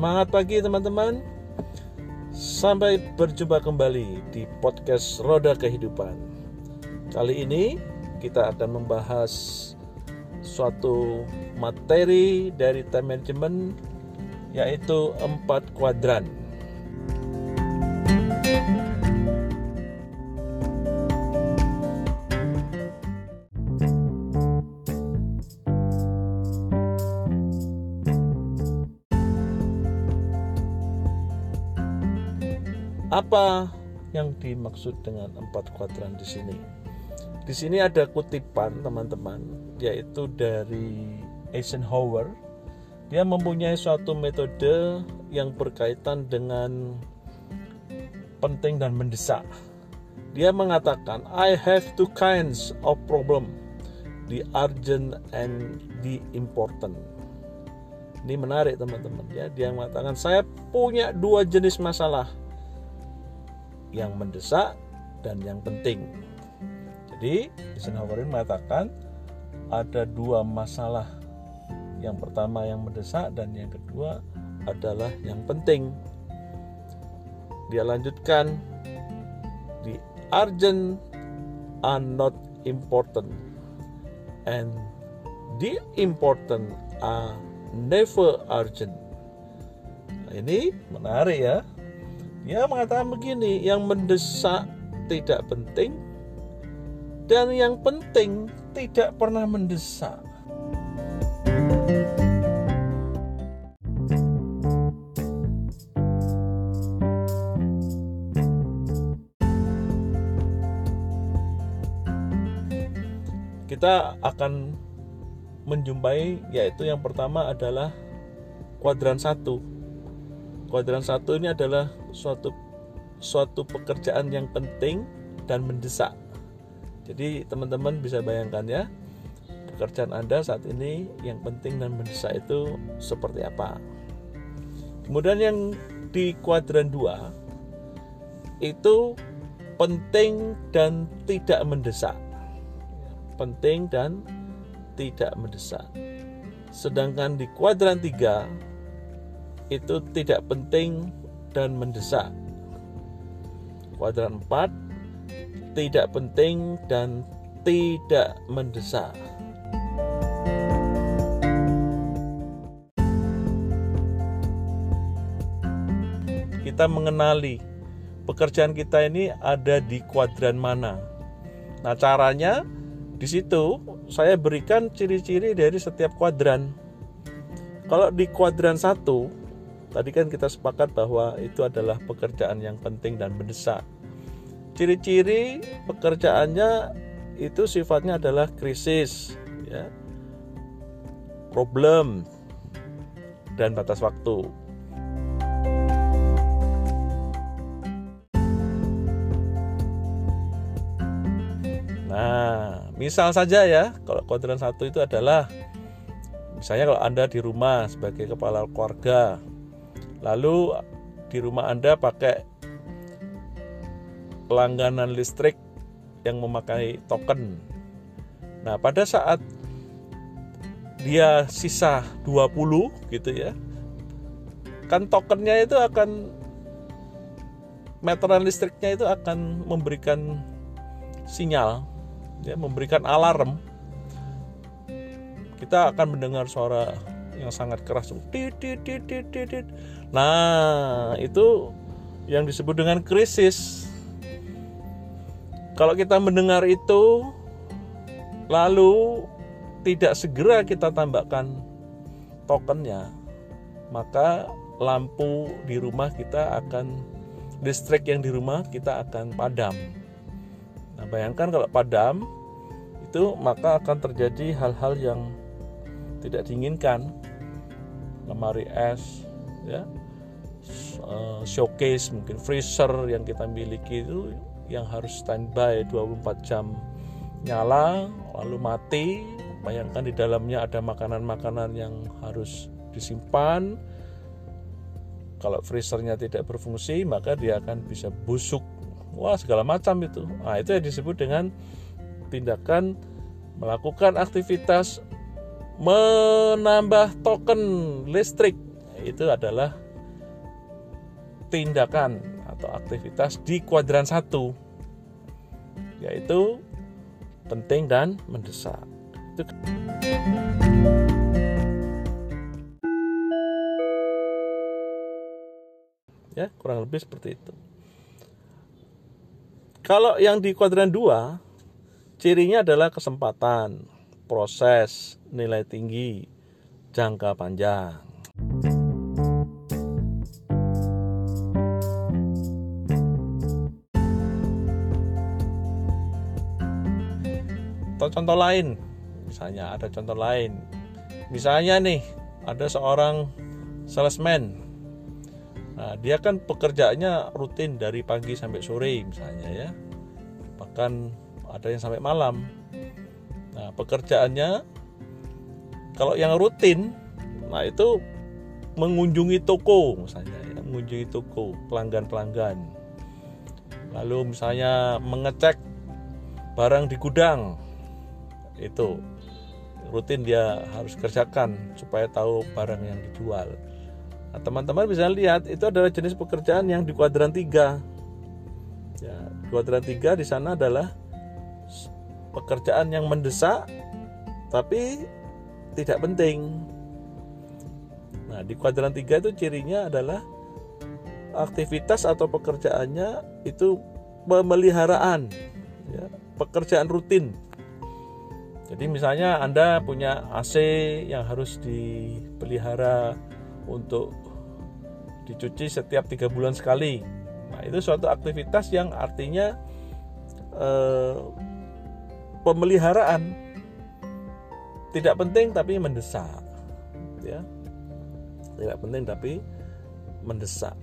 Semangat pagi teman-teman. Sampai berjumpa kembali di podcast Roda Kehidupan. Kali ini kita akan membahas suatu materi dari time management yaitu empat kuadran. Apa yang dimaksud dengan empat kuadran di sini? Di sini ada kutipan teman-teman, yaitu dari Eisenhower. Dia mempunyai suatu metode yang berkaitan dengan penting dan mendesak. Dia mengatakan, I have two kinds of problem, the urgent and the important. Ini menarik teman-teman ya. Dia mengatakan saya punya dua jenis masalah yang mendesak dan yang penting. Jadi, Eisenhower mengatakan ada dua masalah. Yang pertama yang mendesak dan yang kedua adalah yang penting. Dia lanjutkan the urgent are not important and the important are never urgent. Nah, ini menarik ya. Dia mengatakan begini, yang mendesak tidak penting dan yang penting tidak pernah mendesak. Kita akan menjumpai yaitu yang pertama adalah kuadran satu kuadran satu ini adalah suatu suatu pekerjaan yang penting dan mendesak. Jadi teman-teman bisa bayangkan ya pekerjaan Anda saat ini yang penting dan mendesak itu seperti apa. Kemudian yang di kuadran dua itu penting dan tidak mendesak. Penting dan tidak mendesak. Sedangkan di kuadran tiga itu tidak penting dan mendesak. Kuadran 4 tidak penting dan tidak mendesak. Kita mengenali pekerjaan kita ini ada di kuadran mana. Nah, caranya di situ saya berikan ciri-ciri dari setiap kuadran. Kalau di kuadran satu Tadi kan kita sepakat bahwa itu adalah pekerjaan yang penting dan mendesak. Ciri-ciri pekerjaannya itu sifatnya adalah krisis, ya, problem, dan batas waktu. Nah, misal saja ya, kalau kuadran satu itu adalah misalnya kalau Anda di rumah sebagai kepala keluarga, Lalu di rumah Anda pakai pelangganan listrik yang memakai token. Nah, pada saat dia sisa 20 gitu ya. Kan tokennya itu akan meteran listriknya itu akan memberikan sinyal ya, memberikan alarm. Kita akan mendengar suara yang sangat keras. Nah, itu yang disebut dengan krisis. Kalau kita mendengar itu lalu tidak segera kita tambahkan tokennya, maka lampu di rumah kita akan listrik yang di rumah kita akan padam. Nah, bayangkan kalau padam itu maka akan terjadi hal-hal yang tidak diinginkan. Lemari es ya. Eh, showcase mungkin freezer yang kita miliki itu yang harus standby 24 jam nyala lalu mati. Bayangkan di dalamnya ada makanan-makanan yang harus disimpan. Kalau freezernya tidak berfungsi maka dia akan bisa busuk. Wah segala macam itu. Nah itu yang disebut dengan tindakan melakukan aktivitas menambah token listrik itu adalah tindakan atau aktivitas di kuadran satu yaitu penting dan mendesak. Itu ya kurang lebih seperti itu. Kalau yang di kuadran 2 cirinya adalah kesempatan, proses, nilai tinggi, jangka panjang. Atau contoh lain, misalnya ada contoh lain. Misalnya nih, ada seorang salesman. Nah, dia kan pekerjaannya rutin dari pagi sampai sore misalnya ya. Bahkan ada yang sampai malam. Nah, pekerjaannya kalau yang rutin, nah itu mengunjungi toko misalnya, ya, mengunjungi toko pelanggan-pelanggan. Lalu misalnya mengecek barang di gudang, itu rutin dia harus kerjakan supaya tahu barang yang dijual. Nah, teman-teman bisa lihat itu adalah jenis pekerjaan yang di kuadran 3. Ya, kuadran 3 di sana adalah pekerjaan yang mendesak tapi tidak penting. Nah, di kuadran 3 itu cirinya adalah aktivitas atau pekerjaannya itu pemeliharaan ya, pekerjaan rutin jadi misalnya Anda punya AC yang harus dipelihara untuk dicuci setiap tiga bulan sekali. Nah itu suatu aktivitas yang artinya eh, pemeliharaan. Tidak penting tapi mendesak, ya. Tidak penting tapi mendesak.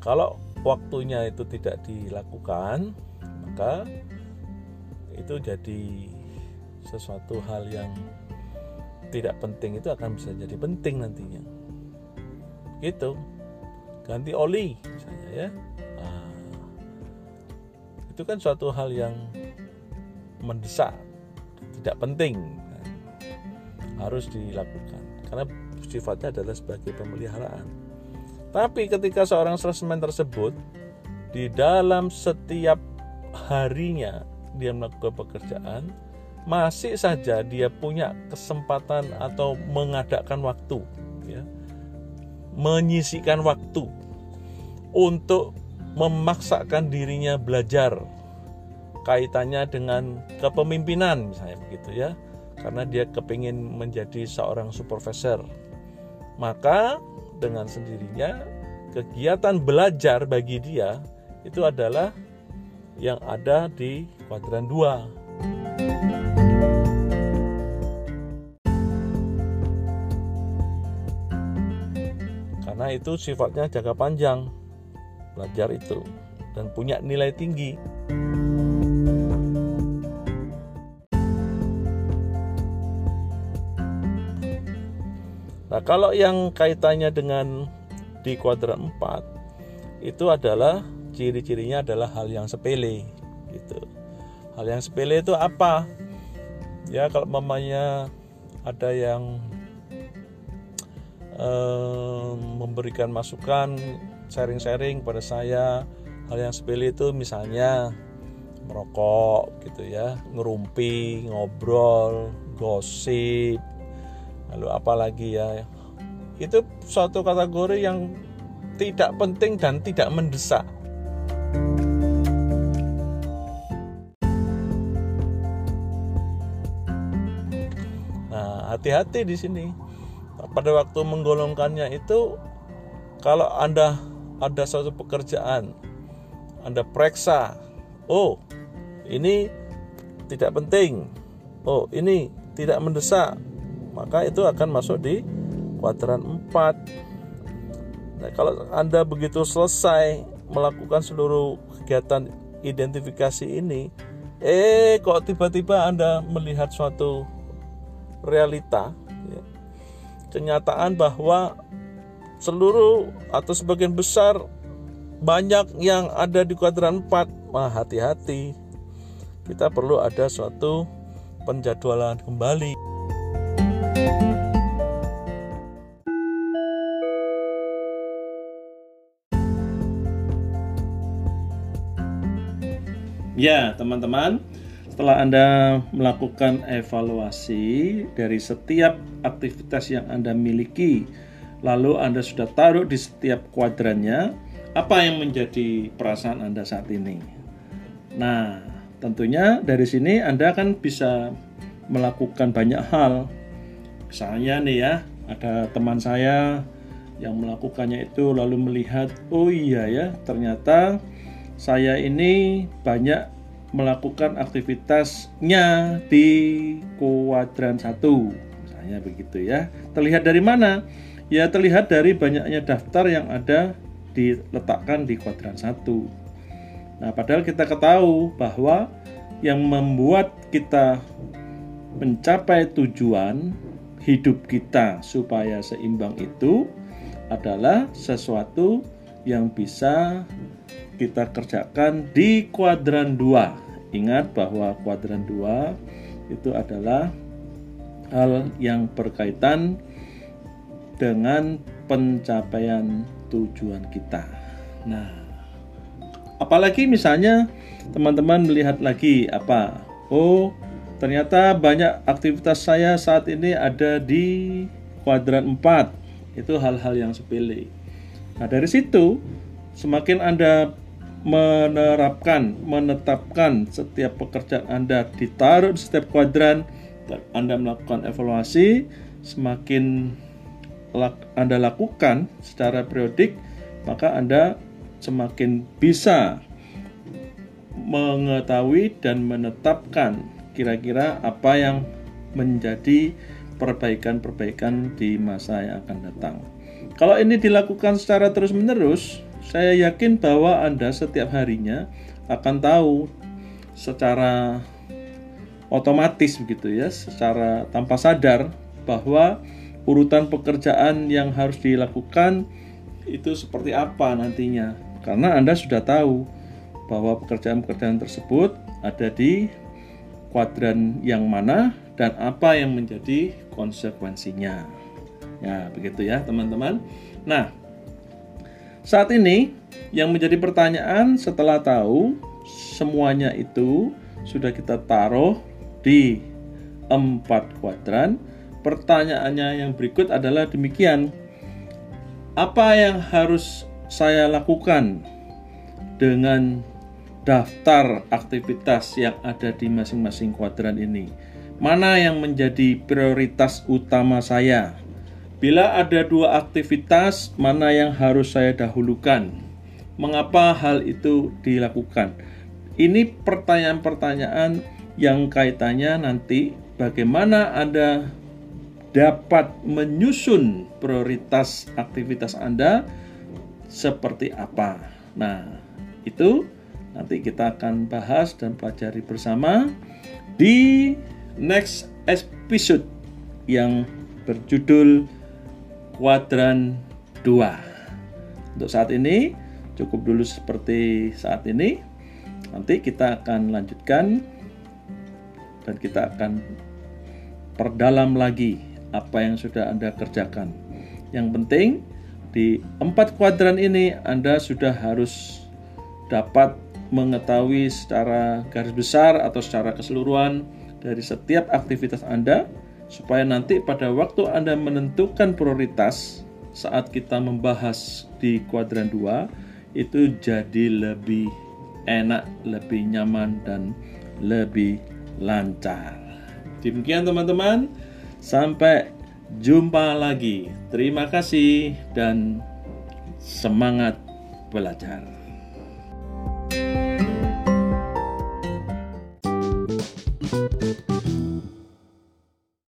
Kalau waktunya itu tidak dilakukan, maka itu jadi sesuatu hal yang tidak penting. Itu akan bisa jadi penting nantinya. Gitu. Ganti oli misalnya ya. Nah, itu kan suatu hal yang mendesak tidak penting. Harus dilakukan karena sifatnya adalah sebagai pemeliharaan. Tapi ketika seorang salesman tersebut di dalam setiap harinya dia melakukan pekerjaan masih saja dia punya kesempatan atau mengadakan waktu ya menyisikan waktu untuk memaksakan dirinya belajar kaitannya dengan kepemimpinan misalnya begitu ya. Karena dia kepingin menjadi seorang supervisor. Maka dengan sendirinya kegiatan belajar bagi dia itu adalah yang ada di kuadran 2 karena itu sifatnya jangka panjang belajar itu dan punya nilai tinggi kalau yang kaitannya dengan di kuadran 4 itu adalah ciri-cirinya adalah hal yang sepele gitu. Hal yang sepele itu apa? Ya kalau mamanya ada yang memberikan masukan sharing-sharing pada saya hal yang sepele itu misalnya merokok gitu ya ngerumpi ngobrol gosip lalu apalagi ya itu suatu kategori yang tidak penting dan tidak mendesak. Nah hati-hati di sini. Pada waktu menggolongkannya itu kalau Anda ada suatu pekerjaan Anda periksa oh ini tidak penting. Oh ini tidak mendesak. Maka itu akan masuk di kuadran 4 nah kalau Anda begitu selesai melakukan seluruh kegiatan identifikasi ini eh kok tiba-tiba Anda melihat suatu realita kenyataan bahwa seluruh atau sebagian besar banyak yang ada di kuadran 4 wah hati-hati. Kita perlu ada suatu penjadwalan kembali Ya, teman-teman, setelah Anda melakukan evaluasi dari setiap aktivitas yang Anda miliki, lalu Anda sudah taruh di setiap kuadrannya, apa yang menjadi perasaan Anda saat ini? Nah, tentunya dari sini Anda kan bisa melakukan banyak hal. Misalnya nih ya, ada teman saya yang melakukannya itu lalu melihat, oh iya ya, ternyata saya ini banyak melakukan aktivitasnya di kuadran satu. Misalnya begitu ya. Terlihat dari mana? Ya terlihat dari banyaknya daftar yang ada diletakkan di kuadran satu. Nah padahal kita ketahui bahwa yang membuat kita mencapai tujuan hidup kita supaya seimbang itu adalah sesuatu yang bisa kita kerjakan di kuadran 2. Ingat bahwa kuadran 2 itu adalah hal yang berkaitan dengan pencapaian tujuan kita. Nah, apalagi misalnya teman-teman melihat lagi apa? Oh, ternyata banyak aktivitas saya saat ini ada di kuadran 4. Itu hal-hal yang sepele. Nah, dari situ semakin Anda menerapkan, menetapkan setiap pekerjaan Anda ditaruh di setiap kuadran, Anda melakukan evaluasi, semakin Anda lakukan secara periodik, maka Anda semakin bisa mengetahui dan menetapkan kira-kira apa yang menjadi perbaikan-perbaikan di masa yang akan datang. Kalau ini dilakukan secara terus-menerus, saya yakin bahwa Anda setiap harinya akan tahu secara otomatis begitu ya, secara tanpa sadar bahwa urutan pekerjaan yang harus dilakukan itu seperti apa nantinya. Karena Anda sudah tahu bahwa pekerjaan-pekerjaan tersebut ada di kuadran yang mana dan apa yang menjadi konsekuensinya. Ya, begitu ya, teman-teman. Nah, saat ini yang menjadi pertanyaan setelah tahu semuanya itu sudah kita taruh di empat kuadran. Pertanyaannya yang berikut adalah demikian. Apa yang harus saya lakukan dengan daftar aktivitas yang ada di masing-masing kuadran ini? Mana yang menjadi prioritas utama saya? Bila ada dua aktivitas, mana yang harus saya dahulukan? Mengapa hal itu dilakukan? Ini pertanyaan-pertanyaan yang kaitannya nanti bagaimana Anda dapat menyusun prioritas aktivitas Anda seperti apa. Nah, itu nanti kita akan bahas dan pelajari bersama di next episode yang berjudul kuadran 2. Untuk saat ini cukup dulu seperti saat ini. Nanti kita akan lanjutkan dan kita akan perdalam lagi apa yang sudah Anda kerjakan. Yang penting di empat kuadran ini Anda sudah harus dapat mengetahui secara garis besar atau secara keseluruhan dari setiap aktivitas Anda supaya nanti pada waktu Anda menentukan prioritas saat kita membahas di kuadran 2 itu jadi lebih enak, lebih nyaman dan lebih lancar. Demikian teman-teman, sampai jumpa lagi. Terima kasih dan semangat belajar.